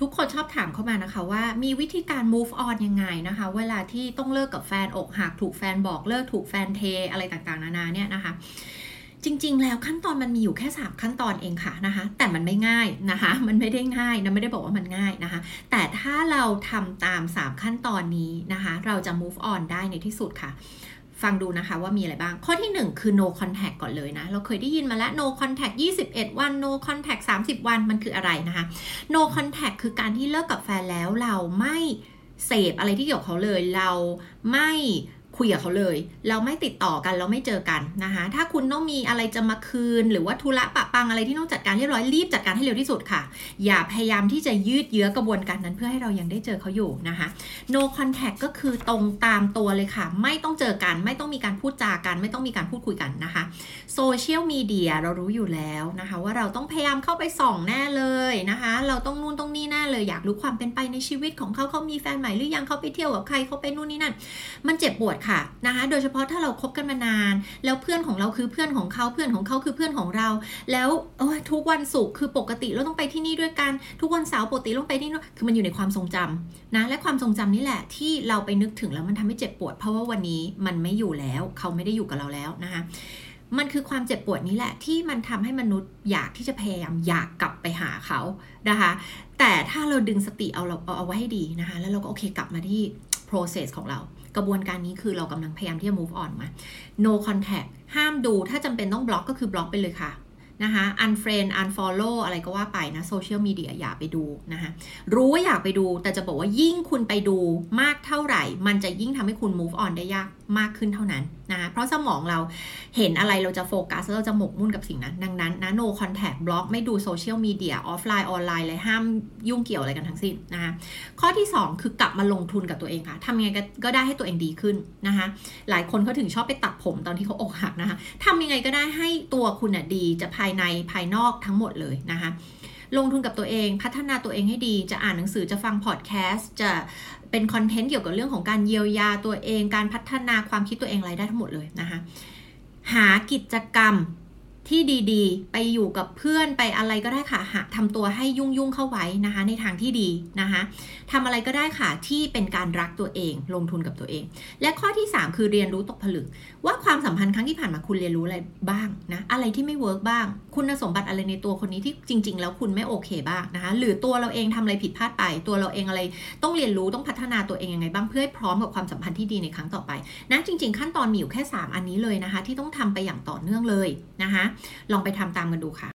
ทุกคนชอบถามเข้ามานะคะว่ามีวิธีการ move on ยังไงนะคะ เวลาที่ต้องเลิกกับแฟนอกหักถูกแฟนบอกเลิกถูกแฟนเทอะไรต่างๆ นานาเนี่ยนะคะ จริงๆ แล้วขั้นตอนมันมีอยู่แค่ 3 ขั้นตอนเองค่ะนะคะ แต่มันไม่ง่ายนะคะ มันไม่ได้ง่ายนะไม่ได้บอกว่ามันง่ายนะคะ แต่ถ้าเราทำตาม 3 ขั้นตอนนี้นะคะ เราจะ move on ได้ในที่สุดค่ะ ฟังดูนะคะว่ามีอะไรบ้าง ข้อที่ 1 คือ no contact ก่อนเลยนะ เราเคยได้ยินมาแล้ว no contact 21 วัน no contact 30 วันมันคืออะไรนะคะ no contact คือการที่เลิกกับแฟนแล้วเราไม่เสพอะไรที่เกี่ยวกับเขาเลย เราไม่ คุยกับเขาเลย เราไม่ติดต่อกันเราไม่เจอกันนะคะถ้าคุณต้องมีอะไรจะมาคืน หรือว่าธุระปะปังอะไรที่ต้องจัดการเรียบร้อยรีบจัดการให้เร็วที่สุดค่ะ อย่าพยายามที่จะยืดเยื้อกระบวนการนั้นเพื่อให้เรายังได้เจอเขาอยู่นะคะ no contact ก็คือตรงตามตัวเลยค่ะ ไม่ต้องเจอกัน ไม่ต้องมีการพูดจากัน ไม่ต้องมีการพูดคุยกันนะคะโซเชียลมีเดียเรารู้อยู่แล้วนะคะ ว่าเราต้องพยายามเข้าไปส่องแน่เลยนะคะ เราต้องนู่นต้องนี่แน่เลย อยากรู้ความเป็นไปในชีวิตของเขาเขามีแฟนใหม่หรือยังเขาไปเที่ยวกับใครเขาไปนู่นนี่นั่นมันเจ็บปวดค่ะนะคะ โดยเฉพาะถ้าเราคบกันมานาน แล้วเพื่อนของเราคือเพื่อนของเขาเพื่อนของเขาคือเพื่อนของเรา แล้วทุกวันศุกร์คือปกติเราต้องไปที่นี่ด้วยกัน ทุกวันเสาร์ปกติเราต้องไปที่นู่นคือมันอยู่ในความทรงจำนะ และความทรงจำนี่แหละที่เราไปนึกถึงแล้วมันทำให้เจ็บปวด เพราะว่าวันนี้มันไม่อยู่แล้ว เขาไม่ได้อยู่กับเราแล้วนะคะมันคือความเจ็บปวดนี้แหละที่มันทำให้มนุษย์อยากที่จะพยายามอยากกลับไปหาเขานะคะ แต่ถ้าเราดึงสติเอาเราเอาไว้ให้ดีนะคะ แล้วเราก็โอเคกลับมาที่ process ของเรา กระบวนการนี้คือเรากำลังพยายามที่จะ move on มา no contact ห้ามดูถ้าจำเป็นต้องบล็อกก็คือบล็อกไปเลยค่ะนะคะ unfriend unfollow อะไรก็ว่าไปนะโซเชียลมีเดียอย่าไปดูนะคะรู้ว่าอยากไปดูแต่จะบอกว่ายิ่งคุณไปดูมากเท่า ไหร่มันจะยิ่งทำให้คุณ move on ได้ยากมากขึ้นเท่านั้นนะคะเพราะสมองเราเห็นอะไรเราจะโฟกัสเราจะหมกมุ่นกับสิ่งนั้น ดังนั้นนะ no contact บล็อกไม่ดูโซเชียลมีเดียออฟไลน์ออนไลน์เลยห้ามยุ่งเกี่ยวอะไรกันทั้งสิ้นนะคะข้อที่ 2 คือกลับมาลงทุนกับตัวเองค่ะทำยังไงก็ได้ให้ตัวเองดีขึ้นนะคะหลายคนเขาถึงชอบไปตัดผมตอนที่เขาอกหักนะคะทำยังไงก็ได้ให้ตัวคุณน่ะดีจะภายในภายนอกทั้งหมดเลยนะคะ ลงทุนกับตัวเอง พัฒนาตัวเองให้ดี จะอ่านหนังสือจะฟังพอดแคสต์จะเป็นคอนเทนต์เกี่ยวกับเรื่องของการเยียวยาตัวเอง การพัฒนาความคิดตัวเองอะไรได้ทั้งหมดเลยนะคะหากิจกรรม ที่ดีๆ ไปอยู่กับเพื่อนไปอะไรก็ได้ค่ะหาทำตัวให้ยุ่งยุ่งเข้าไว้นะคะ ในทางที่ดีนะคะทำอะไรก็ได้ค่ะที่เป็นการรักตัวเอง ลงทุนกับตัวเอง และข้อที่ 3 คือเรียนรู้ตกผลึก ว่าความสัมพันธ์ครั้งที่ผ่านมาคุณเรียนรู้อะไรบ้างนะอะไรที่ไม่ work บ้าง คุณสมบัติอะไรในตัวคนนี้ที่จริง ๆ แล้วคุณไม่โอเคบ้างนะคะ หรือตัวเราเองทำอะไรผิดพลาดไป ตัวเราเองอะไรต้องเรียนรู้ต้องพัฒนาตัวเองยังไงบ้างเพื่อให้พร้อมกับความสัมพันธ์ที่ดีในครั้งต่อไปนะจริง ๆ ขั้นตอนมีอยู่แค่ 3 อันนี้เลยนะคะ ที่ต้องทำไปอย่างต่อเนื่องเลยนะคะลองไปทำตามกันดูค่ะ